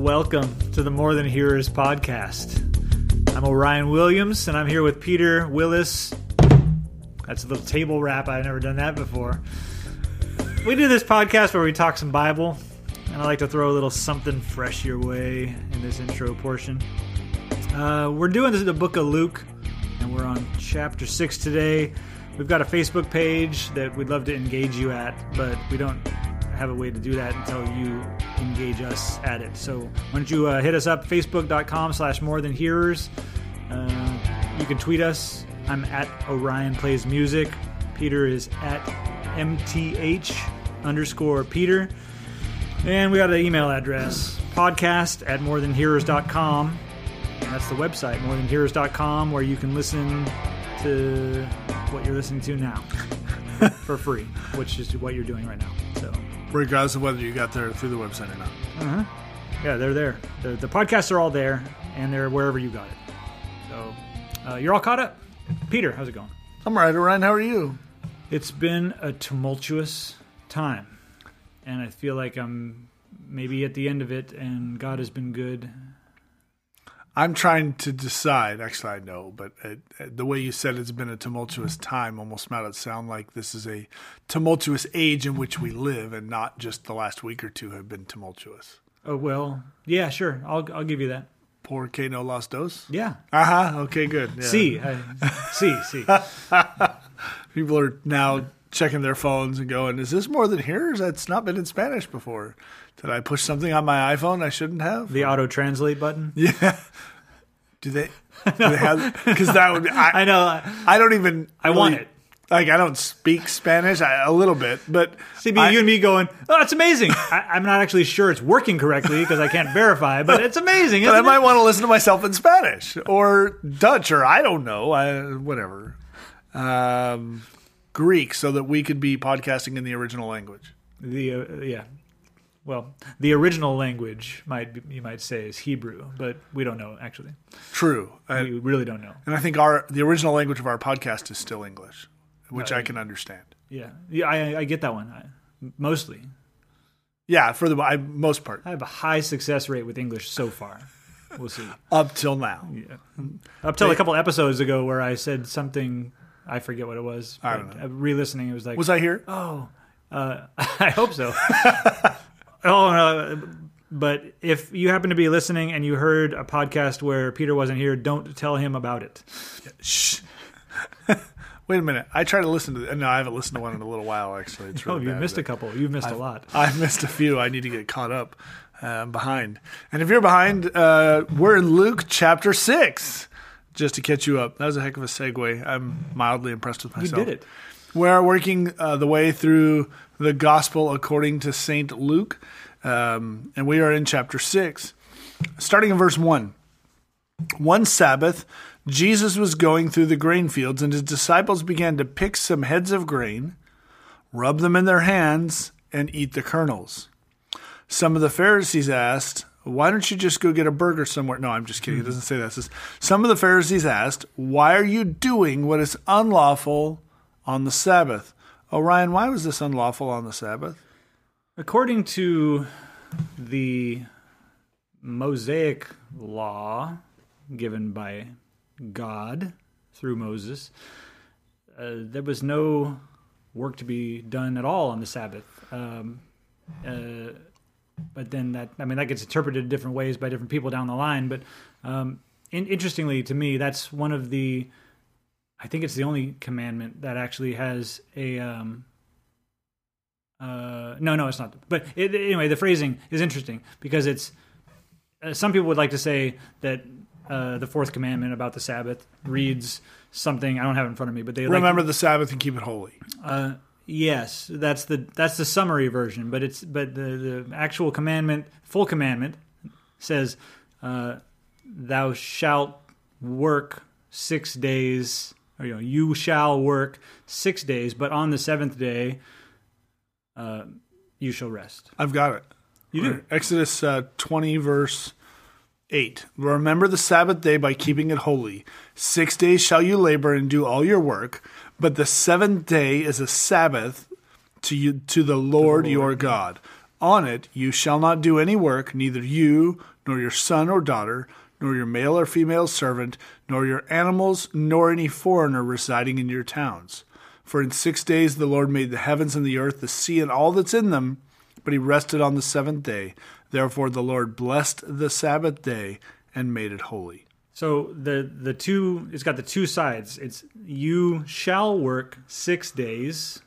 Welcome to the More Than Hearers podcast. I'm Orion Williams, and I'm here with Peter Willis. That's a little table rap. I've never done that before. We do this podcast where we talk some Bible, and I like to throw a little something fresh your way in this intro portion. Uh, we're doing this in the book of Luke, and we're on chapter 6 today. We've got a Facebook page that we'd love to engage you at, but we don't have a way to do that until you engage us at it. So why don't you uh, hit us up, facebook.com slash more than hearers. Uh, you can tweet us. I'm at Orion Plays Music. Peter is at MTH underscore Peter. And we got an email address, podcast at more morethanhearers.com. And that's the website, more than morethanhearers.com, where you can listen to what you're listening to now for free, which is what you're doing right now. Regardless of whether you got there through the website or not. Uh-huh. Yeah, they're there. The, the podcasts are all there, and they're wherever you got it. So uh, you're all caught up. Peter, how's it going? I'm all right, Ryan. How are you? It's been a tumultuous time, and I feel like I'm maybe at the end of it, and God has been good. I'm trying to decide. Actually, I know, but it, the way you said it's been a tumultuous time almost made it sound like this is a tumultuous age in which we live, and not just the last week or two have been tumultuous. Oh well, yeah, sure. I'll I'll give you that. Por que no las dos? Yeah. Uh huh. Okay, good. Yeah. See, see, see. People are now checking their phones and going, "Is this more than hearers? That's not been in Spanish before." Did I push something on my iPhone I shouldn't have? The auto translate button. Yeah. Do they? Do they have? Because that would. Be, I, I know. I don't even. I really, want it. Like I don't speak Spanish I, a little bit, but see me, you and me going. Oh, that's amazing. I, am not actually sure it's working correctly because I can't verify, but it's amazing. but I it? might want to listen to myself in Spanish or Dutch or I don't know, I, whatever, um, Greek, so that we could be podcasting in the original language. The uh, yeah, well, the original language might be, you might say is Hebrew, but we don't know actually. True, we really don't know. And I think our the original language of our podcast is still English, which uh, I can understand. Yeah, yeah, I, I get that one I, mostly. Yeah, for the I, most part, I have a high success rate with English so far. We'll see. Up till now, yeah. up till a couple episodes ago, where I said something I forget what it was. I don't know. Re-listening, it was like, was I here? Oh, uh, I hope so. Oh no! But if you happen to be listening and you heard a podcast where Peter wasn't here, don't tell him about it. Shh. Wait a minute. I try to listen to. No, I haven't listened to one in a little while. Actually, it's really oh, you bad, missed a couple. You've missed a lot. I've missed a few. I need to get caught up. Uh, behind. And if you're behind, uh, we're in Luke chapter six. Just to catch you up, that was a heck of a segue. I'm mildly impressed with myself. You did it. We're working uh, the way through the Gospel according to Saint Luke. Um, and we are in chapter 6, starting in verse 1. One Sabbath, Jesus was going through the grain fields, and his disciples began to pick some heads of grain, rub them in their hands, and eat the kernels. Some of the Pharisees asked, Why don't you just go get a burger somewhere? No, I'm just kidding. It doesn't say that. It says, Some of the Pharisees asked, Why are you doing what is unlawful on the Sabbath? Oh, Ryan, why was this unlawful on the Sabbath? According to the Mosaic law given by God through Moses, uh, there was no work to be done at all on the Sabbath. Um, uh, but then that, I mean, that gets interpreted different ways by different people down the line. But um, in, interestingly to me, that's one of the, I think it's the only commandment that actually has a, um, uh, no, no, it's not. But it, anyway, the phrasing is interesting because it's. Uh, some people would like to say that uh, the fourth commandment about the Sabbath reads something. I don't have in front of me, but they remember like, the Sabbath and keep it holy. Yes, that's the that's the summary version. But it's but the the actual commandment, full commandment, says, uh, "Thou shalt work six days." Or, you know, you shall work six days, but on the seventh day uh, you shall rest. I've got it. You do. Exodus uh, 20, verse 8. Remember the Sabbath day by keeping it holy. Six days shall you labor and do all your work, but the seventh day is a Sabbath to you to the Lord, the Lord. your God. On it you shall not do any work, neither you, nor your son or daughter, nor your male or female servant, nor your animals, nor any foreigner residing in your towns. For in six days the Lord made the heavens and the earth, the sea, and all that's in them, but he rested on the seventh day. Therefore the Lord blessed the Sabbath day and made it holy. So the the two it's got the two sides. It's you shall work six days.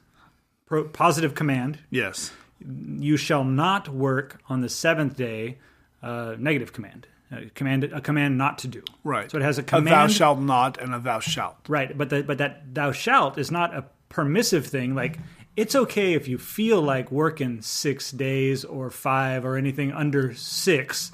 Pro, positive command. Yes. You shall not work on the seventh day. Uh, negative command. Uh, command a command not to do. Right. So it has a command. A thou shalt not and a thou shalt. Right, but the, but that thou shalt is not a permissive thing. Like it's okay if you feel like working six days or five or anything under six,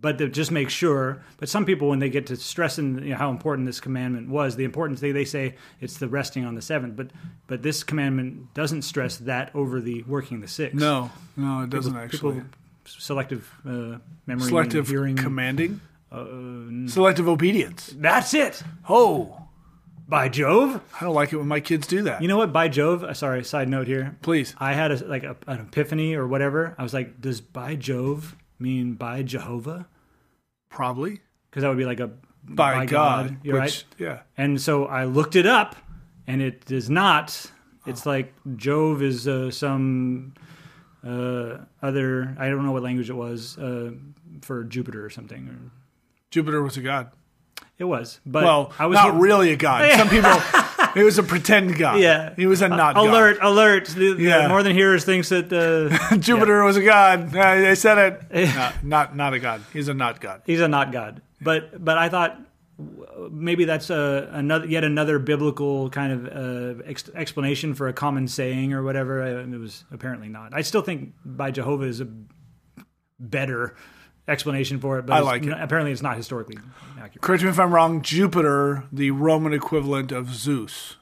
but to just make sure. But some people, when they get to stressing you know, how important this commandment was, the importance they they say it's the resting on the seventh. But but this commandment doesn't stress that over the working the sixth. No, no, it doesn't actually. people selective uh, memory, Selective hearing. commanding. uh, Selective obedience. that's it. Oh, By Jove. I don't like it when my kids do that. You know what? By Jove. uh, Sorry, side note here. Please. I had a, like a, an epiphany or whatever. I was like, does by Jove mean by Jehovah? Probably. Because that would be like a By, God. You're which, right. Yeah. And so I looked it up, and it is not. It's like Jove is uh, some uh, other. I don't know what language it was uh, for Jupiter or something. Jupiter was a god. It was, but well, I was not really a god. Some people, it was a pretend god. Yeah, He was a not god. alert, alert! The, the Yeah. More Than Hearers thinks that uh. Jupiter was a god. I, I said it. No, not, not a god. He's a not god. he's a not god. But but I thought maybe that's a, another yet another biblical kind of uh, ex- explanation for a common saying or whatever. Uh, It was apparently not. I still think by Jehovah is a better explanation for it. But I it's like it. Apparently, it's not historically accurate. Correct me if I'm wrong. Jupiter, the Roman equivalent of Zeus.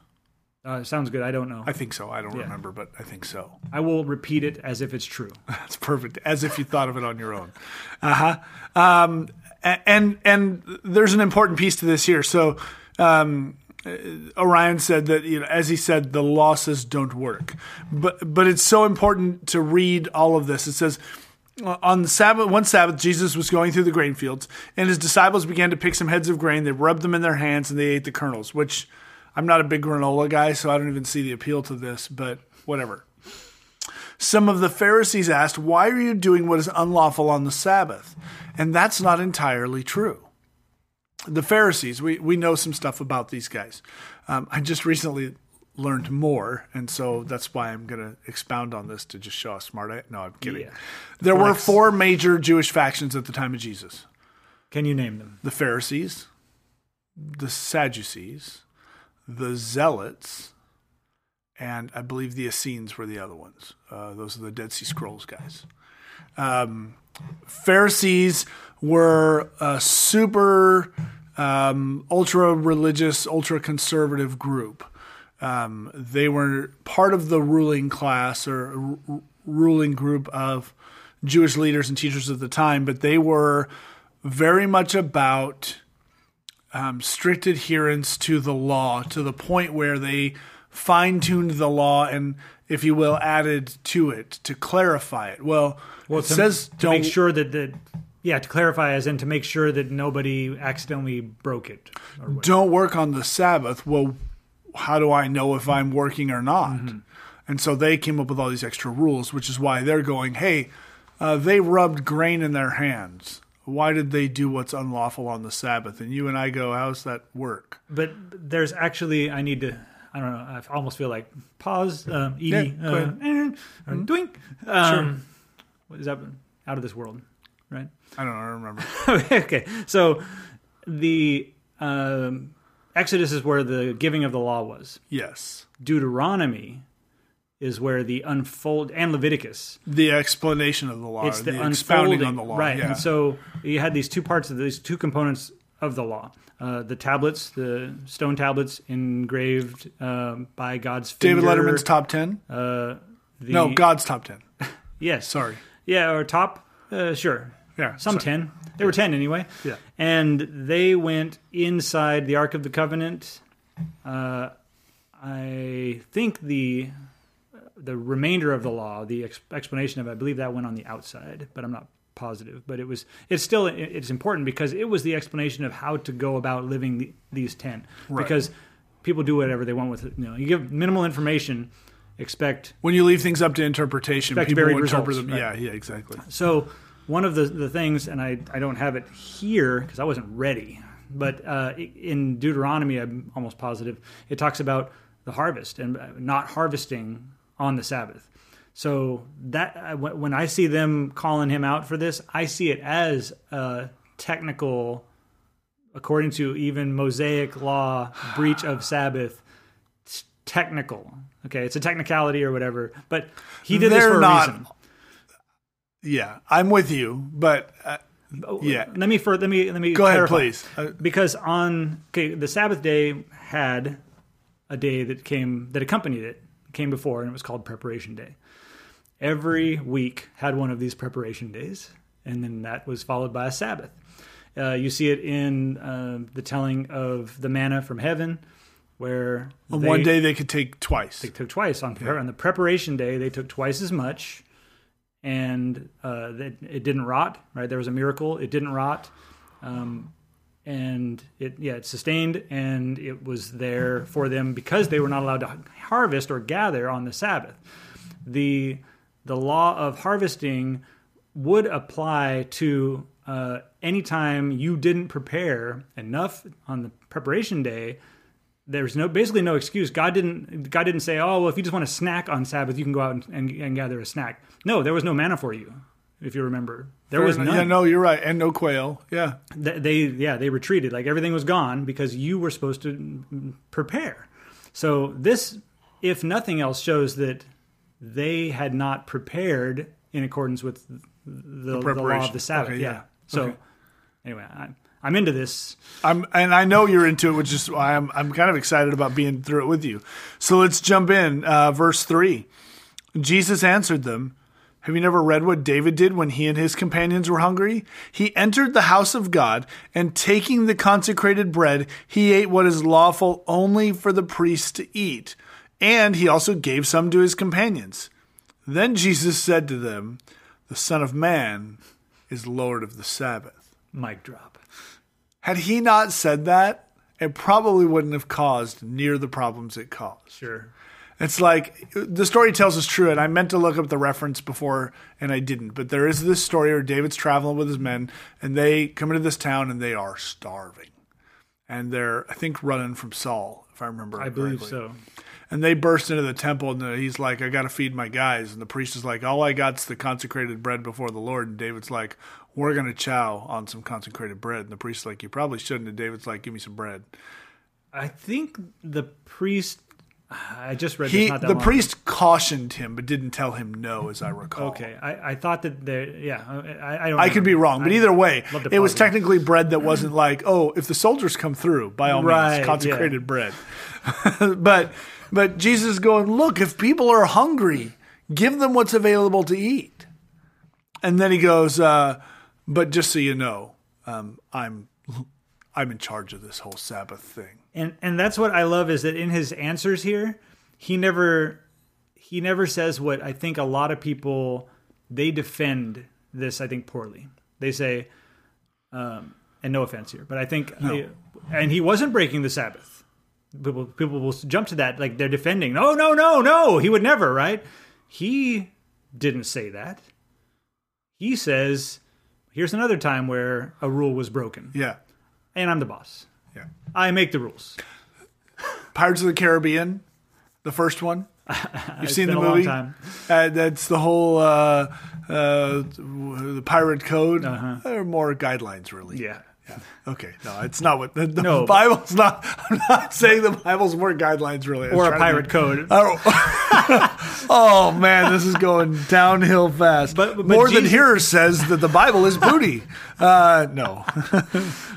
Uh, sounds good. I don't know. I think so. I don't remember, but I think so. I will repeat it as if it's true. That's perfect, as if you thought of it on your own. Uh huh. Um, and and there's an important piece to this here. So um, Orion said that you know, as he said, the losses don't work, but but it's so important to read all of this. It says. Uh, On the Sabbath, one Sabbath, Jesus was going through the grain fields, and his disciples began to pick some heads of grain. They rubbed them in their hands, and they ate the kernels. Which I'm not a big granola guy, so I don't even see the appeal to this. But whatever. Some of the Pharisees asked, Why are you doing what is unlawful on the Sabbath? And that's not entirely true. The Pharisees, we, we know some stuff about these guys. Um, I just recently learned more, and so that's why I'm going to expound on this to just show how smart I No, I'm kidding. Yeah. There were four major Jewish factions at the time of Jesus Can you name them? the Pharisees, the Sadducees, the Zealots, and I believe the Essenes were the other ones. Uh, those are the Dead Sea Scrolls guys. Um, Pharisees were a super um, ultra religious, ultra conservative group. Um, they were part of the ruling class or r- ruling group of Jewish leaders and teachers at the time, but they were very much about um, strict adherence to the law to the point where they fine tuned the law and, if you will, added to it to clarify it. Well, it to, says to don't make sure that the yeah to clarify as in to make sure that nobody accidentally broke it. Or don't work on the Sabbath. Well, how do I know if I'm working or not? And so they came up with all these extra rules, which is why they're going, hey, uh, they rubbed grain in their hands. Why did they do what's unlawful on the Sabbath? And you and I go, how's that work? But there's actually I need to. I don't know. I almost feel like pause. Um, Edie, Yeah, uh, eh, or doink. Um, what is that? Out of this world, right? I don't know. I don't remember. okay, so the um, Exodus is where the giving of the law was. yes. Deuteronomy is where the unfold and Leviticus. The explanation of the law, It's the, the, unfolding on the law. right? Yeah. And so you had these two parts of these two components of the law: uh, the tablets, the stone tablets engraved um, by God's finger. David Letterman's top 10? Uh, the, No, God's top 10. Yes. Sorry. Yeah, or top. Uh, sure. Yeah. Some sorry. 10. There were 10 anyway. Yeah. And they went inside the Ark of the Covenant. Uh, I think the the remainder of the law, the ex- explanation of it, I believe that went on the outside, but I'm not positive, but it was it's still it's important because it was the explanation of how to go about living the, these ten. Because people do whatever they want with it. You know, you give minimal information, expect When you leave things up to interpretation, people will interpret results, them. right. Yeah, yeah, exactly. So one of the, the things, and I, I don't have it here because I wasn't ready, but uh, in Deuteronomy, I'm almost positive, it talks about the harvest and uh, not harvesting on the Sabbath. So that uh, when I see them calling him out for this, I see it as a technical, according to even Mosaic law, breach of Sabbath. Technical. Okay, it's a technicality or whatever, but he did this They're for a not- reason. Yeah, I'm with you, but uh, yeah. Let me for let me let me Go ahead, please. Uh, because on okay, the Sabbath day had a day that came that accompanied it came before, and it was called Preparation Day. Every week had one of these preparation days, and then that was followed by a Sabbath. Uh, you see it in uh, the telling of the manna from heaven, where on they- one day they could take twice. they took twice on on the preparation day. They took twice as much, and uh, that it didn't rot. Right, there was a miracle. It didn't rot, um, and it yeah it sustained, and it was there for them because they were not allowed to harvest or gather on the Sabbath. the The law of harvesting would apply to uh, anytime you didn't prepare enough on the preparation day there's no basically no excuse. God didn't God didn't say, oh well, if you just want to snack on Sabbath, you can go out and, and, and gather a snack. No, there was no manna for you, if you remember. There was none. Yeah, no, you're right, and no quail. Yeah, Th- They yeah they retreated like everything was gone because you were supposed to prepare. So this, if nothing else, shows that they had not prepared in accordance with the, the, law of the Sabbath. Okay, yeah. yeah. So Okay. Anyway, I'm I'm into this. I'm, and I know you're into it, which is why I'm, I'm kind of excited about being through it with you. So let's jump in. Uh, verse three. Jesus answered them. Have you never read what David did when he and his companions were hungry? He entered the house of God, and taking the consecrated bread, he ate what is lawful only for the priest to eat, and he also gave some to his companions. Then Jesus said to them, The Son of Man is Lord of the Sabbath. Mic drop. Had he not said that, it probably wouldn't have caused near the problems it caused. Sure. It's like the story tells us true, and I meant to look up the reference before and I didn't. But there is this story where David's traveling with his men, and they come into this town and they are starving. And they're, I think, running from Saul, if I remember correctly. I believe so. And they burst into the temple, and he's like, I got to feed my guys. And the priest is like, All I got's the consecrated bread before the Lord. And David's like, We're going to chow on some consecrated bread. And the priest's like, You probably shouldn't. And David's like, Give me some bread. I think the priest. I just read He, this not that the long priest cautioned him, but didn't tell him no, as I recall. Okay, I, I thought that there. Yeah, I, I don't. I could be wrong, but either way, it was technically bread that wasn't like, oh, if the soldiers come through, by all Right, means, consecrated bread. but but Jesus is going, look, if people are hungry, give them what's available to eat. And then he goes, uh, but just so you know, um, I'm I'm in charge of this whole Sabbath thing. and and that's what I love is that in his answers here, he never he never says what I think a lot of people they defend this I think poorly. They say, um, and no offense here, but I think, and he wasn't breaking the Sabbath. People people will jump to that like they're defending. No, no, no, no. He would never. Right? He didn't say that. He says, "Here's another time where a rule was broken, Yeah, and I'm the boss. yeah. I make the rules." Pirates of the Caribbean, the first one. You've seen the movie. Uh, that's the whole uh, uh, the pirate code. Uh-huh. There are more guidelines, really. Yeah. Yeah. Okay. No, it's not what the, the No. Bible's not. I'm not saying the Bible's more guidelines, really. Or a trying to pirate code. Oh. oh man, this is going downhill fast. But- but more than Jesus- here says that the Bible is booty. Uh, no.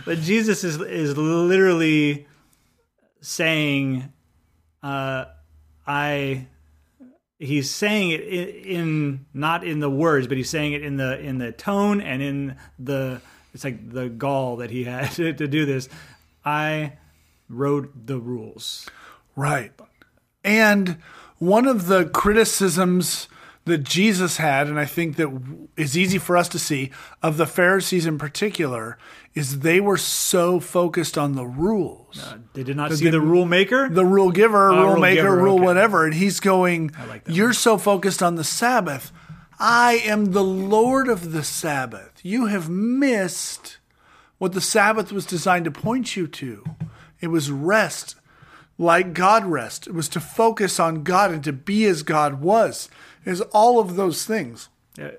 But Jesus is is literally saying, uh, "I." He's saying it in, in not in the words, but he's saying it in the in the tone and in the it's like the gall that he had to, to do this. I wrote the rules. Right. And one of the criticisms that Jesus had, and I think that is easy for us to see, of the Pharisees in particular, is they were so focused on the rules. Uh, they did not see the rule maker. the rule giver, Oh, rule rule maker, giver, rule okay. whatever. And he's going, like You're so focused on the Sabbath. I am the Lord of the Sabbath. You have missed what the Sabbath was designed to point you to. It was rest, like God rest. It was to focus on God and to be as God was. Is all of those things. Uh,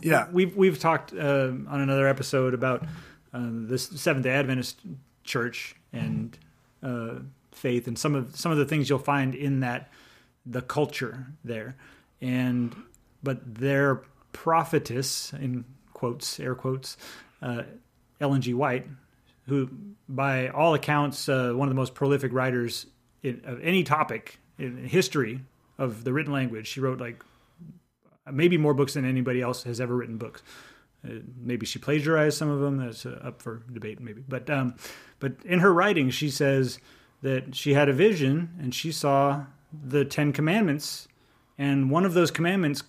Yeah. we've we've talked uh, on another episode about um, this Seventh Day Adventist church and uh, faith, and some of some of the things you'll find in that the culture there, and but their prophetess in quotes air quotes, uh, Ellen G. White, who by all accounts uh, one of the most prolific writers in, of any topic in history of the written language. She wrote like maybe more books than anybody else has ever written books. Uh, maybe she plagiarized some of them. That's uh, up for debate, maybe. But um, but in her writing, she says that she had a vision and she saw the Ten Commandments, and one of those commandments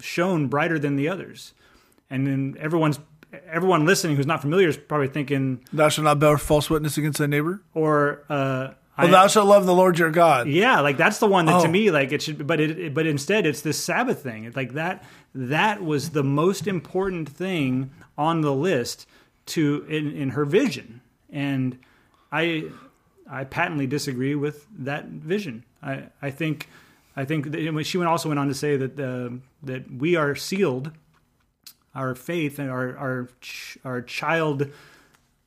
shone brighter than the others. And then everyone's everyone listening who's not familiar is probably thinking, Thou shalt not bear false witness against thy neighbor. or uh, Well, I- thou shalt love the Lord your God. Yeah, like that's the one that to Oh. me like it should but it, it- but instead it's this Sabbath thing. It's like that that was the most important thing on the list to in, in her vision. And I I patently disagree with that vision. I I think I think that, she also went on to say that uh, that we are sealed our faith and our our ch- our child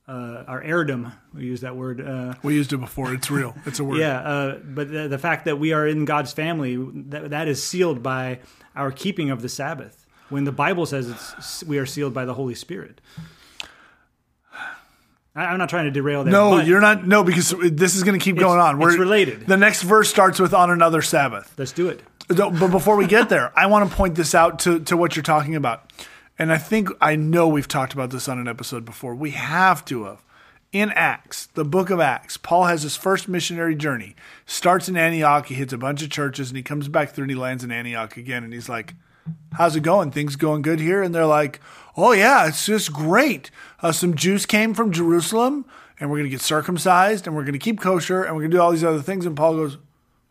uh, our heirdom we use that word uh, We used it before. It's real. It's a word. yeah, uh, but the, the fact that we are in God's family that that is sealed by our keeping of the Sabbath. When the Bible says it's we are sealed by the Holy Spirit. I'm not trying to derail that. No, you're not. No, because this is going to keep going on. it's related. The next verse starts with on another Sabbath. Let's do it. But before we get there, I want to point this out to, to what you're talking about. And I think I know we've talked about this on an episode before. We have to have. In Acts, the book of Acts, Paul has his first missionary journey. Starts in Antioch, he hits a bunch of churches, and he comes back through and he lands in Antioch again. And he's like, How's it going? Things going good here? And they're like, Oh, yeah, it's just great. Uh, some Jews came from Jerusalem, and we're going to get circumcised, and we're going to keep kosher, and we're going to do all these other things. And Paul goes,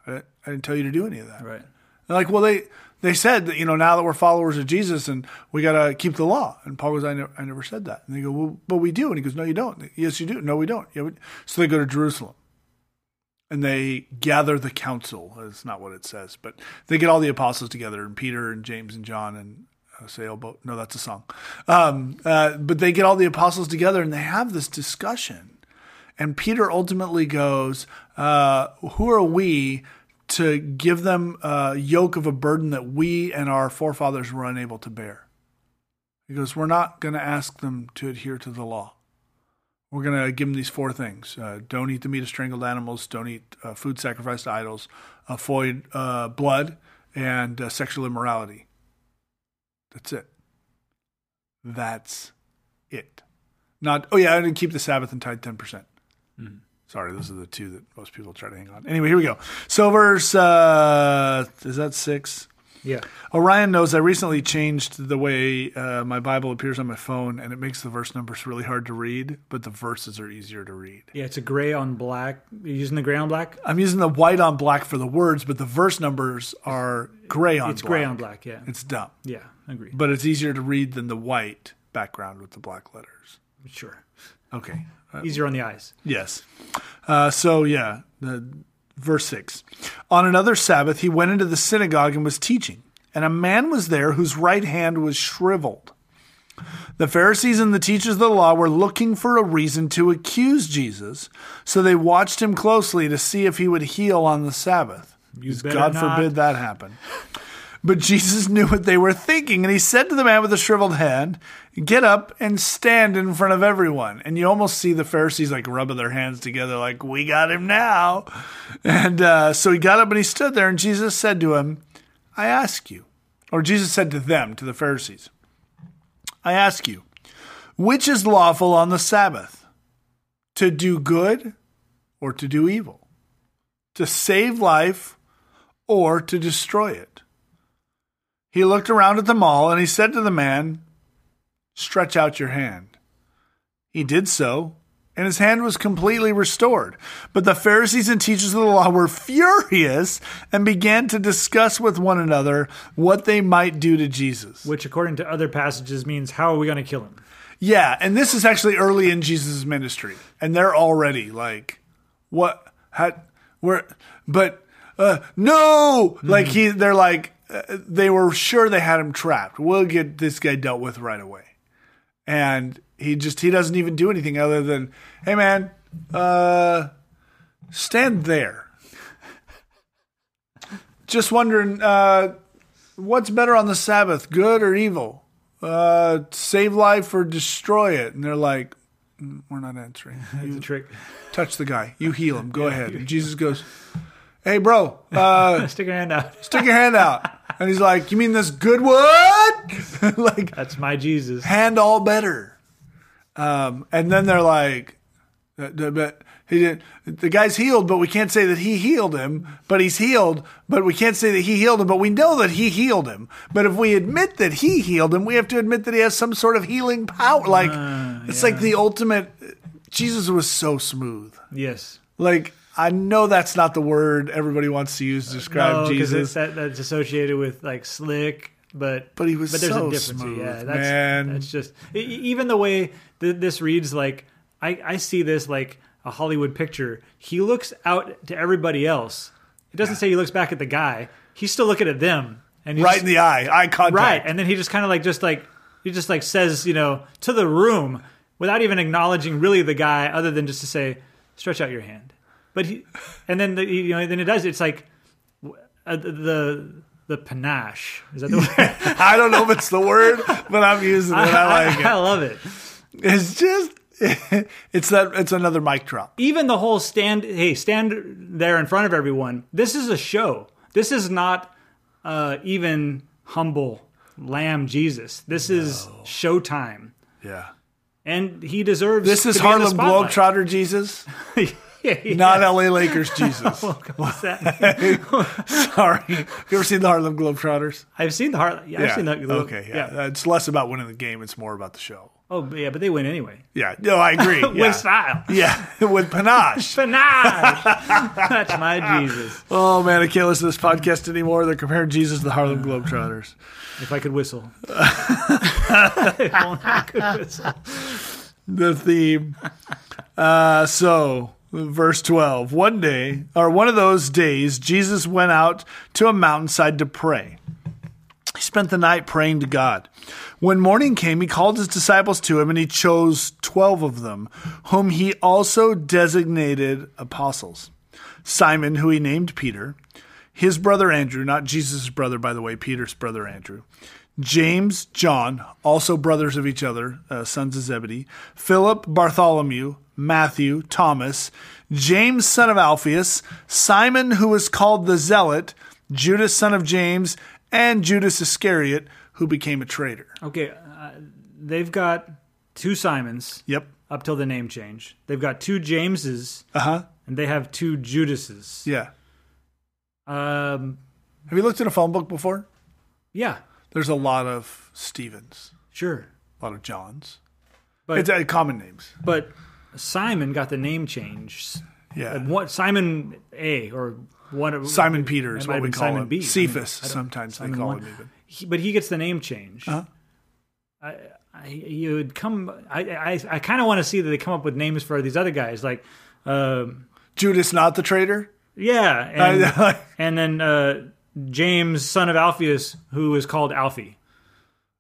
I didn't, I didn't tell you to do any of that. Right. They're like, well, they they said that you know now that we're followers of Jesus and we got to keep the law. And Paul goes, I never, I never said that. And they go, well, but we do. And he goes, no, you don't. Yes, you do. No, we don't. Yeah, we, so they go to Jerusalem and they gather the council. That's not what it says, but they get all the apostles together and Peter and James and John and uh, sailboat. No, that's a song. Um, uh, but they get all the apostles together and they have this discussion. And Peter ultimately goes, uh, Who are we to give them a yoke of a burden that we and our forefathers were unable to bear? He goes, We're not going to ask them to adhere to the law. We're going to give them these four things uh, don't eat the meat of strangled animals, don't eat uh, food sacrificed to idols, avoid uh, blood, and uh, sexual immorality. That's it. That's it. Not, oh yeah, I didn't keep the Sabbath and tithe 10%. percent Sorry, those are the two that most people try to hang on. Anyway, here we go. So, verse, uh, is that six? Yeah. Orion knows I recently changed the way uh, my Bible appears on my phone, and it makes the verse numbers really hard to read, but the verses are easier to read. Yeah, it's a gray on black. You're using the gray on black? I'm using the white on black for the words, but the verse numbers are gray on It's black. gray on black, yeah. It's dumb, Yeah, I agree. but it's easier to read than the white background with the black letters. Sure. Okay. Easier on the eyes. Yes. Uh, so yeah, the verse six. On another Sabbath, he went into the synagogue and was teaching, and a man was there whose right hand was shriveled. The Pharisees and the teachers of the law were looking for a reason to accuse Jesus, so they watched him closely to see if he would heal on the Sabbath. God not. forbid that happen. But Jesus knew what they were thinking, and he said to the man with the shriveled hand, Get up and stand in front of everyone. And you almost see the Pharisees like rubbing their hands together, like, We got him now. And uh, so he got up and he stood there, and Jesus said to him, I ask you, or Jesus said to them, to the Pharisees, I ask you, which is lawful on the Sabbath? To do good or to do evil? To save life or to destroy it? He looked around at them all and he said to the man, Stretch out your hand. He did so, and his hand was completely restored. But the Pharisees and teachers of the law were furious and began to discuss with one another what they might do to Jesus. Which, according to other passages, means how are we going to kill him? Yeah, and this is actually early in Jesus' ministry, and they're already like, "What? How? Where? But uh, no!" Like he, they're like, uh, they were sure they had him trapped. We'll get this guy dealt with right away, and he just he doesn't even do anything other than, "Hey, man, uh, stand there." Just wondering, uh, what's better on the Sabbath, good or evil? Uh, save life or destroy it? And they're like, "Mm, we're not answering. It's a trick. Touch the guy. You heal him. Go ahead. And Jesus goes, hey, bro, uh, Stick your hand out. stick your hand out. And he's like, you mean this good wood? like, That's my Jesus. hand all better. Um, and then they're like, uh, uh, but he did, the guy's healed, but we can't say that he healed him. But he's healed, but we can't say that he healed him. But we know that he healed him. But if we admit that he healed him, we have to admit that he has some sort of healing power. Like it's like the ultimate. Jesus was so smooth. Yes. Like I know that's not the word everybody wants to use to describe No, Jesus. that, that's associated with like slick, but But he was but there's so a difference. smooth, yeah, that's, man. That's just even the way th- this reads. Like I, I see this like a Hollywood picture. He looks out to everybody else. It doesn't say he looks back at the guy. He's still looking at them, and right just- in the eye, eye contact. right, and then he just kind of like just like he just like says you know to the room without even acknowledging really the guy, other than just to say stretch out your hand. But he, and then the, you know then it does. It's like uh, the the panache. Is that the word? I don't know if it's the word, but I'm using it. I like I it. love it. It's just it's that it's another mic drop. Even the whole stand. Hey, stand there in front of everyone. This is a show. This is not uh, even humble lamb Jesus. This is showtime, Yeah. and he deserves. This is to be in the Harlem. Globetrotter Jesus, Yeah, yeah. not LA Lakers Jesus. What's that? Sorry. You ever seen the Harlem Globetrotters? I've seen the Harlem. Yeah, I've seen that. Okay, yeah. It's less about winning the game, it's more about the show. Oh, but yeah, but they win anyway Yeah. No, I agree. Yeah. with style. yeah. With panache. Panache. That's my Jesus. Oh man, I can't listen to this podcast anymore. They're comparing Jesus to the Harlem Globetrotters. If I could whistle. if only I could whistle. the theme. Uh, so, verse 12. One day, or one of those days, Jesus went out to a mountainside to pray. He spent the night praying to God. When morning came, he called his disciples to him, and he chose 12 of them, whom he also designated apostles. Simon, who he named Peter, his brother Andrew, not Jesus' brother, by the way, Peter's brother Andrew, James, John, also brothers of each other, uh, sons of Zebedee, Philip, Bartholomew, Matthew, Thomas, James, son of Alphaeus, Simon, who was called the Zealot, Judas, son of James, and Judas Iscariot, who became a traitor. Okay, uh, they've got two Simons Yep. up till the name change. They've got two Jameses, Uh huh. and they have two Judases. Yeah. Um, Have you looked at a phone book before? yeah, There's a lot of Stevens, sure. a lot of Johns. But It's uh, common names. but Simon got the name change. Yeah. Uh, What Simon A or one Simon Peter is what we call Simon him. B. Mean, Cephas, I don't- sometimes Simon they call one. him even. He, but he gets the name change. Uh-huh. I, I, you would come. I, I, I kind of want to see that they come up with names for these other guys, like, um, Judas, not the traitor. yeah, and, and then uh, James, son of Alphaeus, who is called Alfie.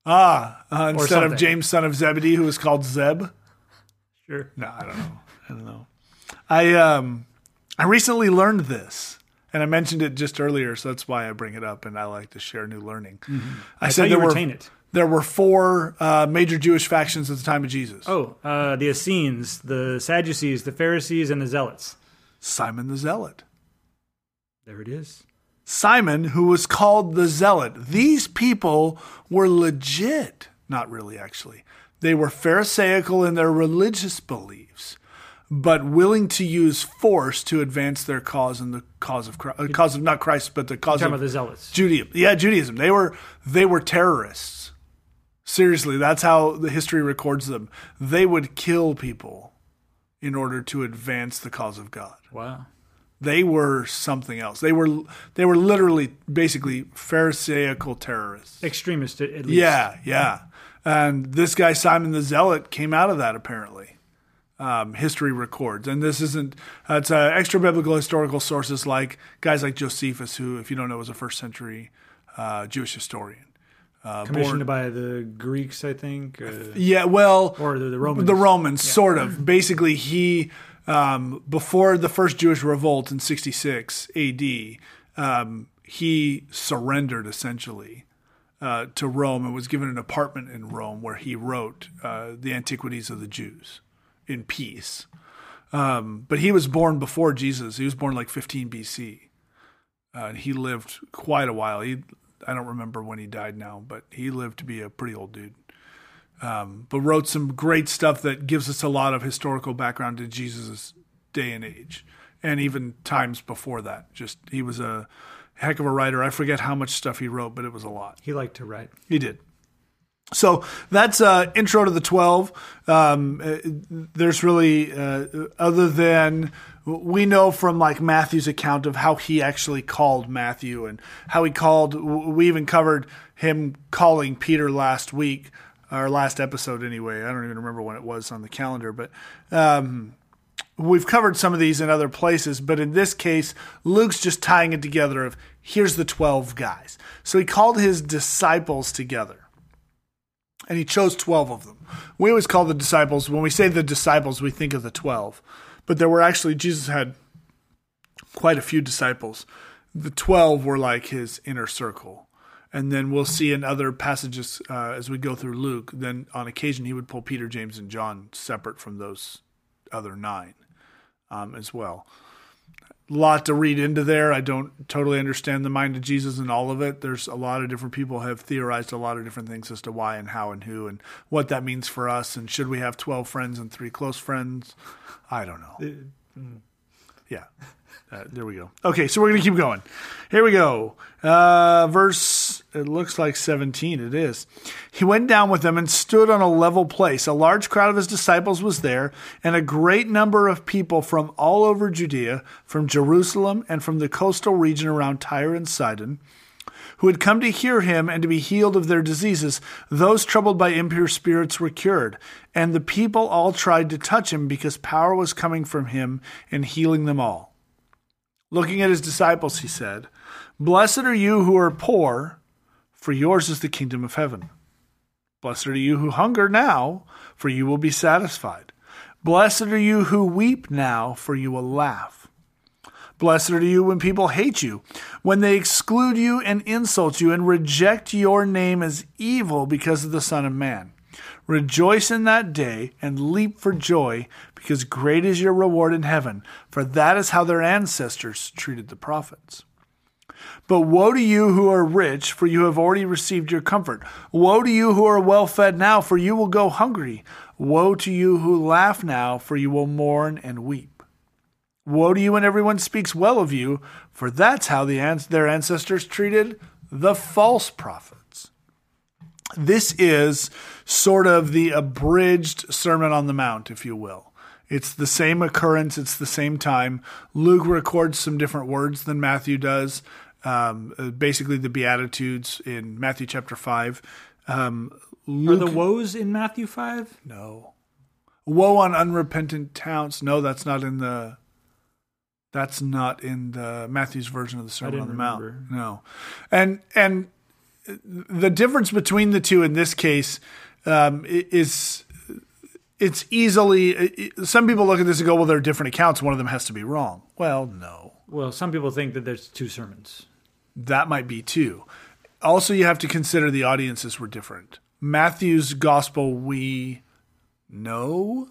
ah, uh, instead of. James, son of Zebedee, who is called Zeb. Sure. No, I don't know. I don't know. I um, I recently learned this, and I mentioned it just earlier, so that's why I bring it up, and I like to share new learning. I How said there were it? there were four uh, major Jewish factions at the time of Jesus. Oh, uh, the Essenes, the Sadducees, the Pharisees, and the Zealots. Simon the Zealot. There it is. Simon, who was called the Zealot. These people were legit. Not really, actually. They were Pharisaical in their religious beliefs. but willing to use force to advance their cause and the cause of Christ, uh, cause of not Christ, but the cause of the zealots. Judaism. Yeah, Judaism. They were they were terrorists. Seriously, that's how the history records them. They would kill people in order to advance the cause of God. Wow. They were something else. They were they were literally basically pharisaical terrorists. Extremist at, at least. Yeah, yeah. And this guy Simon the Zealot came out of that apparently. Um, history records, and this isn't. Uh, it's uh, extra biblical historical sources like guys like Josephus, who, if you don't know, was a first century uh, Jewish historian. Uh, Commissioned born- by the Greeks, I think. Yeah, well, Or the- the Romans. The Romans, sort of. Basically, he um, before the first Jewish revolt in 66 A.D., um, he surrendered essentially uh, to Rome and was given an apartment in Rome where he wrote uh, the Antiquities of the Jews in peace. Um, but he was born before Jesus. He was born like 15 BC. Uh, and he lived quite a while. He, I don't remember when he died now, but he lived to be a pretty old dude Um, but wrote some great stuff that gives us a lot of historical background to Jesus' day and age, and even times before that. Just he was a heck of a writer. I forget how much stuff he wrote, but it was a lot. he liked to write. He did. So that's uh, intro to the twelve. Um, uh, there's really uh, other than we know from like Matthew's account of how he actually called Matthew and how he called. We even covered him calling Peter last week, our last episode anyway. I don't even remember when it was on the calendar, but um, we've covered some of these in other places, but in this case, Luke's just tying it together of here's the 12 guys. So he called his disciples together. And he chose 12 of them. We always call the disciples, when we say the disciples, we think of the 12. But there were actually, Jesus had quite a few disciples. The 12 were like his inner circle. And then we'll see in other passages uh, as we go through Luke, then on occasion he would pull Peter, James, and John separate from those other nine um, as well. Lot to read into there. I don't totally understand the mind of Jesus and all of it. There's a lot of different people have theorized a lot of different things as to why and how and who and what that means for us. And should we have 12 friends and three close friends? I don't know. Yeah. Uh, there we go. Okay, so we're going to keep going. Here we go. Uh, verse, it looks like 17. It is. He went down with them and stood on a level place. A large crowd of his disciples was there, and a great number of people from all over Judea, from Jerusalem, and from the coastal region around Tyre and Sidon, who had come to hear him and to be healed of their diseases. Those troubled by impure spirits were cured, and the people all tried to touch him because power was coming from him and healing them all. Looking at his disciples, he said, Blessed are you who are poor, for yours is the kingdom of heaven. Blessed are you who hunger now, for you will be satisfied. Blessed are you who weep now, for you will laugh. Blessed are you when people hate you, when they exclude you and insult you and reject your name as evil because of the Son of Man. Rejoice in that day and leap for joy, because great is your reward in heaven, for that is how their ancestors treated the prophets. But woe to you who are rich, for you have already received your comfort. Woe to you who are well fed now, for you will go hungry. Woe to you who laugh now, for you will mourn and weep. Woe to you when everyone speaks well of you, for that's how the, their ancestors treated the false prophets. This is sort of the abridged Sermon on the Mount, if you will. It's the same occurrence, it's the same time. Luke records some different words than Matthew does. Um, uh, basically, the Beatitudes in Matthew chapter 5. Um, Are the woes in Matthew 5? no. Woe on unrepentant towns. No, that's not in the. That's not in the Matthew's version of the Sermon on the Mount. No, and and the difference between the two in this case um, is it's easily. Some people look at this and go, "Well, they're different accounts. One of them has to be wrong." Well, no, Well, some people think that there's two sermons. that might be too. Also, you have to consider the audiences were different. Matthew's gospel, we know,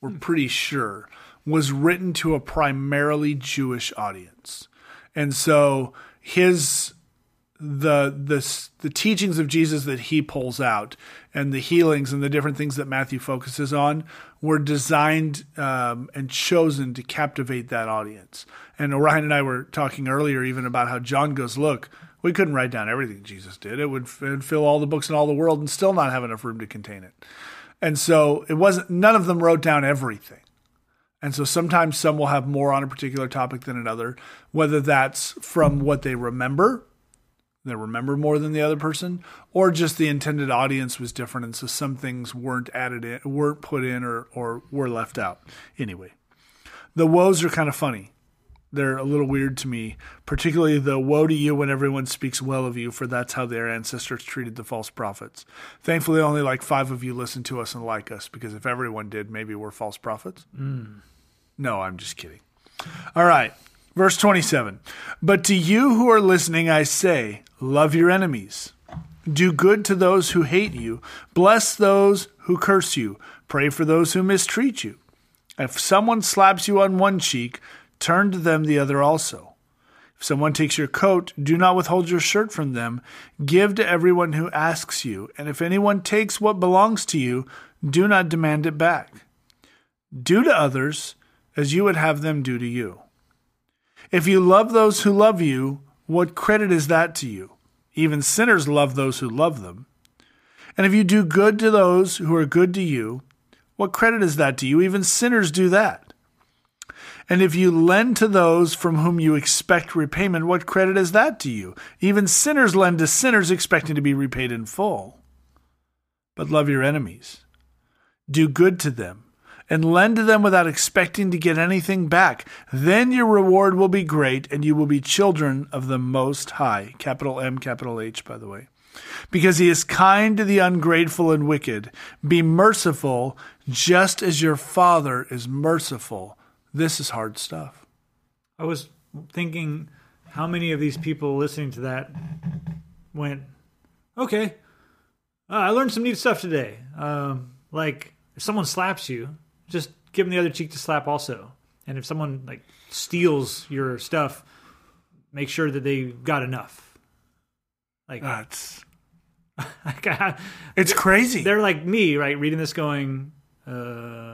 we're pretty sure, was written to a primarily Jewish audience. And so his the the the teachings of Jesus that he pulls out and the healings and the different things that Matthew focuses on were designed um, and chosen to captivate that audience. And Orion and I were talking earlier even about how John goes, look, we couldn't write down everything Jesus did. It would, it would fill all the books in all the world and still not have enough room to contain it. And so it wasn't. None of them wrote down everything. And so sometimes some will have more on a particular topic than another, whether that's from what they remember they remember more than the other person, or just the intended audience was different, and so some things weren't added in, weren't put in, or or were left out. Anyway, the woes are kind of funny. They're a little weird to me, particularly the woe to you when everyone speaks well of you, for that's how their ancestors treated the false prophets. Thankfully, only like five of you listen to us and like us, because if everyone did, maybe we're false prophets. Mm. No, I'm just kidding. All right. Verse 27 But to you who are listening, I say, love your enemies. Do good to those who hate you. Bless those who curse you. Pray for those who mistreat you. If someone slaps you on one cheek, turn to them the other also. If someone takes your coat, do not withhold your shirt from them. Give to everyone who asks you. And if anyone takes what belongs to you, do not demand it back. Do to others as you would have them do to you. If you love those who love you, what credit is that to you? Even sinners love those who love them. And if you do good to those who are good to you, what credit is that to you? Even sinners do that. And if you lend to those from whom you expect repayment, what credit is that to you? Even sinners lend to sinners expecting to be repaid in full. But love your enemies. Do good to them and lend to them without expecting to get anything back. Then your reward will be great, and you will be children of the Most High. Capital M, capital H, by the way. Because he is kind to the ungrateful and wicked. Be merciful, just as your Father is merciful. This is hard stuff. I was thinking how many of these people listening to that went, okay, uh, I learned some neat stuff today. Um, like, if someone slaps you, just give them the other cheek to slap also. And if someone like steals your stuff, make sure that they got enough. Like that's it's crazy. They're like me, right? Reading this, going, um,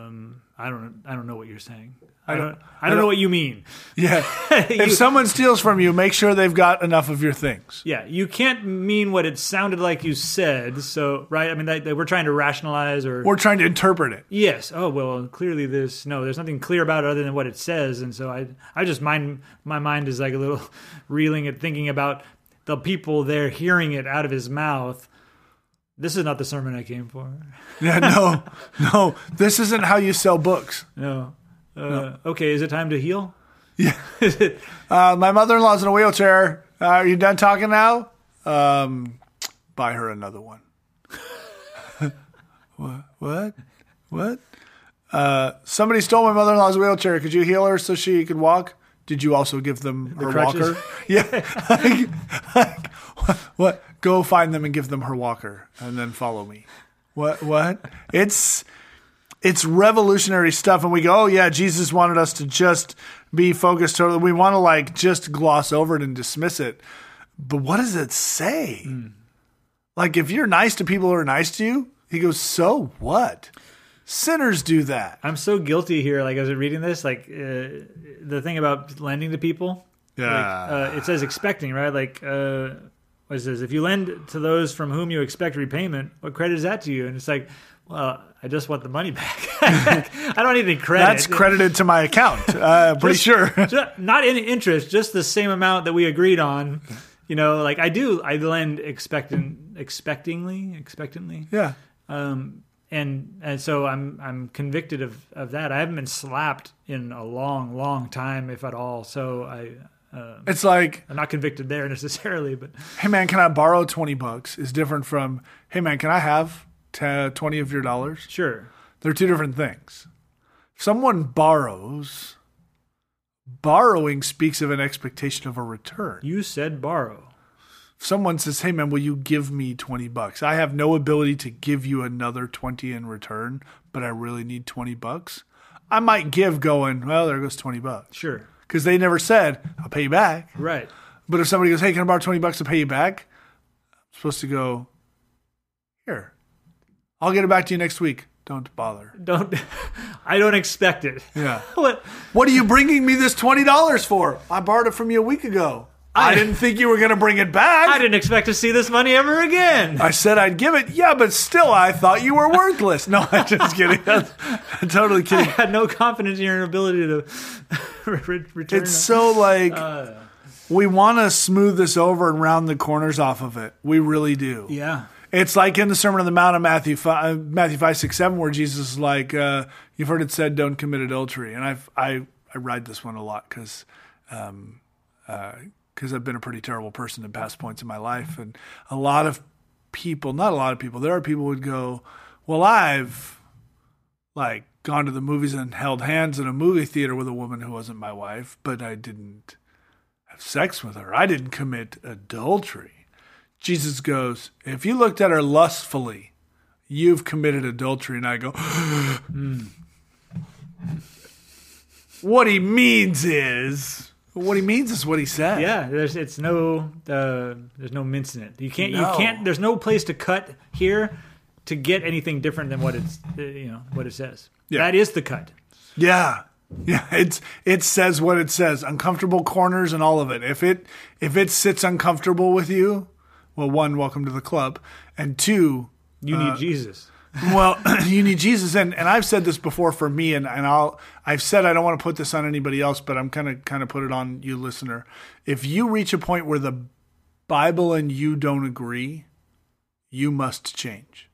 I don't, I don't know what you're saying. I don't, I don't, I don't know what you mean. Yeah. you, if someone steals from you, make sure they've got enough of your things. Yeah, you can't mean what it sounded like you said. So, right? I mean, that, that we're trying to rationalize or we're trying to interpret it. Yes. Oh well, clearly this. No, there's nothing clear about it other than what it says, and so I, I just mind my mind is like a little reeling at thinking about the people there hearing it out of his mouth. This is not the sermon I came for. yeah, no, no. This isn't how you sell books. No. Uh, no. Okay, is it time to heal? Yeah. uh, my mother in law's in a wheelchair. Uh, are you done talking now? Um, buy her another one. what? What? What? Uh, somebody stole my mother in law's wheelchair. Could you heal her so she could walk? Did you also give them the her crutches? walker? yeah. like, like, what? Go find them and give them her walker, and then follow me. What? What? It's it's revolutionary stuff. And we go, oh, yeah, Jesus wanted us to just be focused. Totally. We want to like just gloss over it and dismiss it. But what does it say? Mm. Like, if you're nice to people who are nice to you, he goes, so what? Sinners do that. I'm so guilty here. Like, as I was reading this, like, uh, the thing about lending to people, yeah. Like, uh, it says expecting, right? Like, uh, what it says, if you lend to those from whom you expect repayment, what credit is that to you? And it's like, well, I just want the money back. I don't need any credit. That's credited to my account. Uh, pretty just, sure. just, not any interest, just the same amount that we agreed on. You know, like I do, I lend expectant, expectingly, expectantly. Yeah. Um, and and so I'm I'm convicted of of that. I haven't been slapped in a long, long time, if at all. So I. Uh, it's like I'm not convicted there necessarily, but hey man, can I borrow twenty bucks? Is different from hey man, can I have 10, 20 of your dollars. Sure. They're two different things. If someone borrows, borrowing speaks of an expectation of a return. You said borrow. If someone says, "Hey man, will you give me 20 bucks?" I have no ability to give you another 20 in return, but I really need 20 bucks. I might give going, "Well, there goes 20 bucks." Sure. Cuz they never said, "I'll pay you back." Right. But if somebody goes, "Hey, can I borrow twenty bucks to pay you back?" I'm supposed to go, "Here, I'll get it back to you next week." Don't bother. Don't. I don't expect it. Yeah. What? What are you bringing me this twenty dollars for? I borrowed it from you a week ago. I, I- didn't think you were going to bring it back. I didn't expect to see this money ever again. I said I'd give it. Yeah, but still, I thought you were worthless. No, I'm just kidding. I'm totally kidding. I had no confidence in your ability to re- return. It's so like Uh, we want to smooth this over and round the corners off of it. We really do. yeah. It's like in the Sermon on the Mount of Matthew five, Matthew five six seven, where Jesus is like, uh, "You've heard it said, don't commit adultery." And I've I I ride this one a lot because because I've been a pretty terrible person at past points in my life, and a lot of people, not a lot of people, there are people who would go, "Well, I've like gone to the movies and held hands in a movie theater with a woman who wasn't my wife, but I didn't have sex with her. I didn't commit adultery." Jesus goes, "If you looked at her lustfully, you've committed adultery." And I go, hmm. "What he means is." What he means is what he said. Yeah, there's it's no uh, there's no mincing it. You can't No. you can't there's no place to cut here to get anything different than what it's uh, you know what it says. Yeah. That is the cut. Yeah. Yeah, it's it says what it says. Uncomfortable corners and all of it. If it if it sits uncomfortable with you, well, one, welcome to the club, and two, You need Jesus. Well, you need Jesus. And and I've said this before for me, and and I'll I've said I don't want to put this on anybody else, but I'm kind of kind of put it on you, listener. If you reach a point where the Bible and you don't agree, you must change.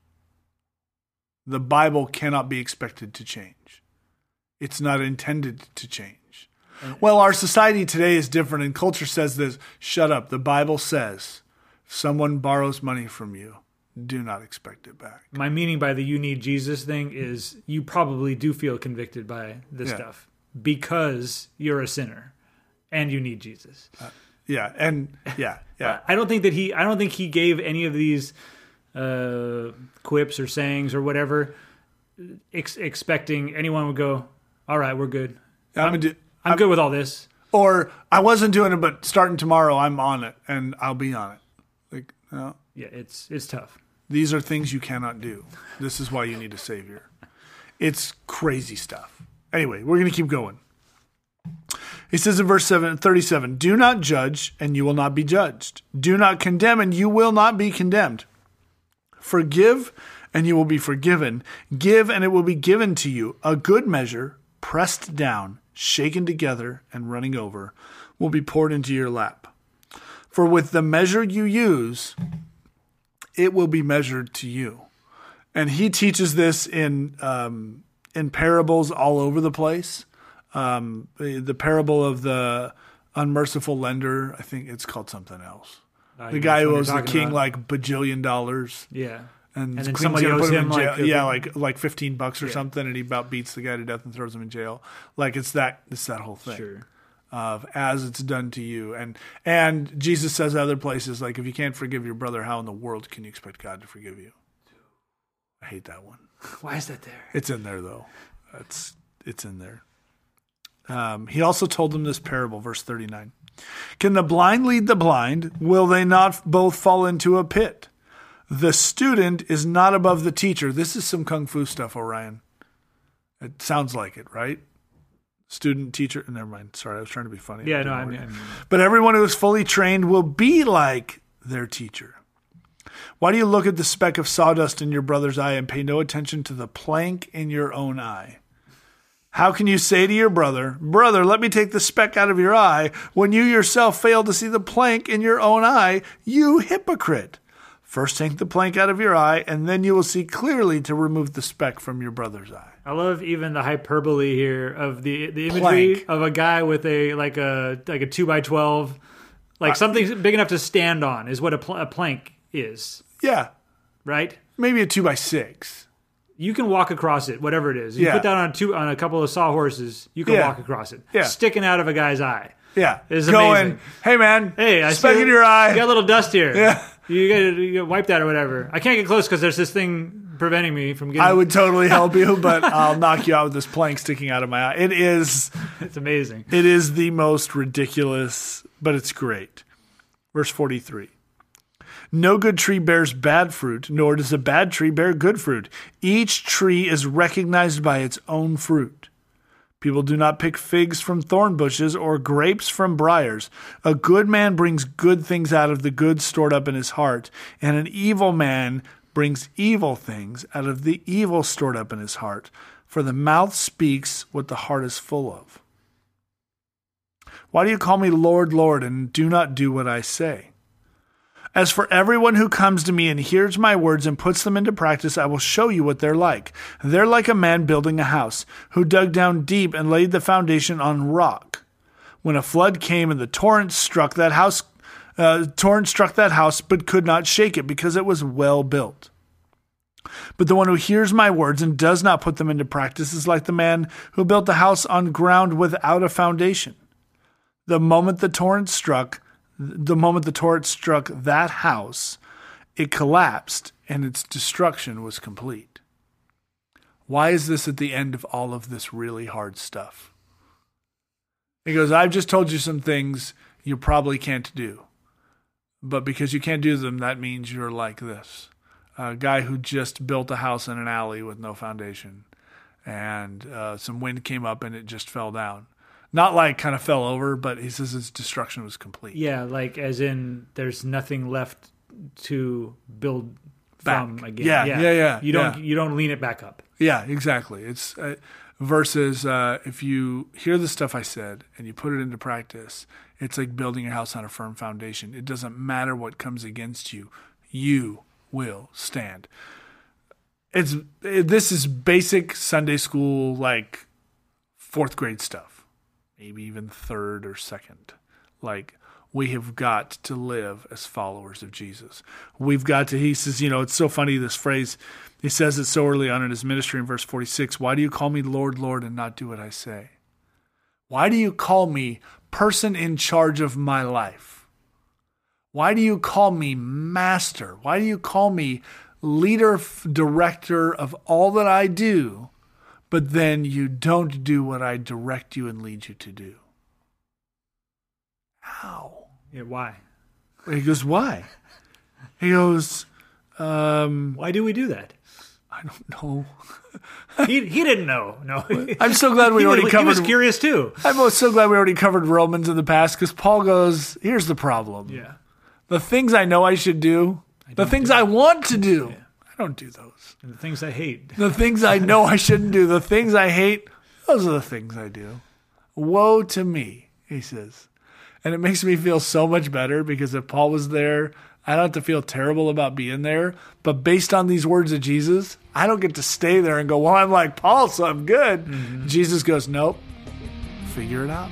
The Bible cannot be expected to change. It's not intended to change. Well, our society today is different, and culture says this shut up. The Bible says someone borrows money from you, do not expect it back. My meaning by the you need Jesus thing is you probably do feel convicted by this Yeah. stuff because you're a sinner and you need Jesus. Yeah, and yeah, yeah. I don't think that he I don't think he gave any of these uh, quips or sayings or whatever ex- expecting anyone would go, "All right, we're good. I'm, gonna do, I'm, good with all this." or I wasn't doing it, but starting tomorrow, I'm on it, and I'll be on it. Like, no, Yeah, it's it's tough. These are things you cannot do. This is why you need a savior. It's crazy stuff. Anyway, we're gonna keep going. He says in verse 7, 37, Do not judge, and you will not be judged. Do not condemn, and you will not be condemned. Forgive, and you will be forgiven. Give, and it will be given to you. A good measure, pressed down, shaken together, and running over, will be poured into your lap. For with the measure you use, it will be measured to you. And he teaches this in um, in parables all over the place. Um, the, parable of the unmerciful lender, I think it's called something else. Uh, The guy who owes the king about. like bajillion dollars, yeah, and, And then somebody owes put him, in jail. like, yeah, like like fifteen bucks or something, and he about beats the guy to death and throws him in jail. Like it's that it's that whole thing sure. Of as it's done to you. And and Jesus says other places like if you can't forgive your brother, how in the world can you expect God to forgive you? I hate that one. Why is that there? It's in there though. It's it's in there. Um, he also told them this parable, verse thirty nine. Can the blind lead the blind? Will they not both fall into a pit? The student is not above the teacher. This is some kung fu stuff, Orion. It sounds like it, right? Student, teacher. Never mind. Sorry, I was trying to be funny. Yeah, no, I mean, I mean But everyone who is fully trained will be like their teacher. Why do you look at the speck of sawdust in your brother's eye and pay no attention to the plank in your own eye? How can you say to your brother, Brother, let me take the speck out of your eye, when you yourself fail to see the plank in your own eye? You hypocrite! First take the plank out of your eye, and then you will see clearly to remove the speck from your brother's eye. I love even the hyperbole here of the the imagery Plank. of a guy with a like a like a two by twelve, like something big enough to stand on is what a, pl- a plank is, Yeah, right? maybe a two by six. You can walk across it, whatever it is. You Yeah. put that on two on a couple of sawhorses, you can Yeah. walk across it. Yeah. Sticking out of a guy's eye. Yeah, It's going. amazing. Hey man, Hey, I speck in your eye. You got a little dust here. Yeah. You get, you gotta wipe that or whatever. I can't get close because there's this thing preventing me from getting. I would totally help you, but I'll knock you out with this plank sticking out of my eye. It is It's amazing. it is the most ridiculous, but it's great. Verse 43. No good tree bears bad fruit, nor does a bad tree bear good fruit. Each tree is recognized by its own fruit. People do not pick figs from thorn bushes or grapes from briars. A good man brings good things out of the good stored up in his heart, and an evil man brings evil things out of the evil stored up in his heart. For the mouth speaks what the heart is full of. Why do you call me Lord, Lord, and do not do what I say? As for everyone who comes to me and hears my words and puts them into practice, I will show you what they're like. They're like a man building a house, who dug down deep and laid the foundation on rock. When a flood came and the torrent struck that house, uh, torrent struck that house, but could not shake it because it was well built. But the one who hears my words and does not put them into practice is like the man who built a house on ground without a foundation. The moment the torrent struck, the moment the torrent struck that house, it collapsed and its destruction was complete. Why is this at the end of all of this really hard stuff? He goes, I've just told you some things you probably can't do. But because you can't do them, that means you're like this a guy who just built a house in an alley with no foundation. And uh, some wind came up and it just fell down not like kind of fell over, but he says his destruction was complete. Yeah, like as in there's nothing left to build Back. from again. Yeah, yeah, yeah, You don't yeah. you don't lean it back up. Yeah, exactly. It's uh, versus uh, if you hear the stuff I said and you put it into practice, it's like building your house on a firm foundation. It doesn't matter what comes against you, you will stand. It's it, this is basic Sunday school like fourth grade stuff, maybe even third or second. Like we have got to live as followers of Jesus. We've got to. He says, you know, it's so funny this phrase. He says it so early on in his ministry in verse 46 Why do you call me Lord, Lord, and not do what I say? Why do you call me person in charge of my life? Why do you call me master? Why do you call me leader, director of all that I do, but then you don't do what I direct you and lead you to do? How? Yeah, why? He goes, Why? He goes, um, Why do we do that? I don't know. He he didn't know. No. I'm so glad we already was- covered. He was curious too. I'm so glad we already covered Romans in the past because Paul goes, Here's the problem. Yeah. The things I know I should do, the things I want to do, I don't do those. And the things I hate. The things I know I shouldn't do, the things I hate, those are the things I do. Woe to me, he says. And it makes me feel so much better because if Paul was there, I don't have to feel terrible about being there. But based on these words of Jesus, I don't get to stay there and go, well, I'm like Paul, so I'm good. Mm-hmm. Jesus goes, nope, figure it out.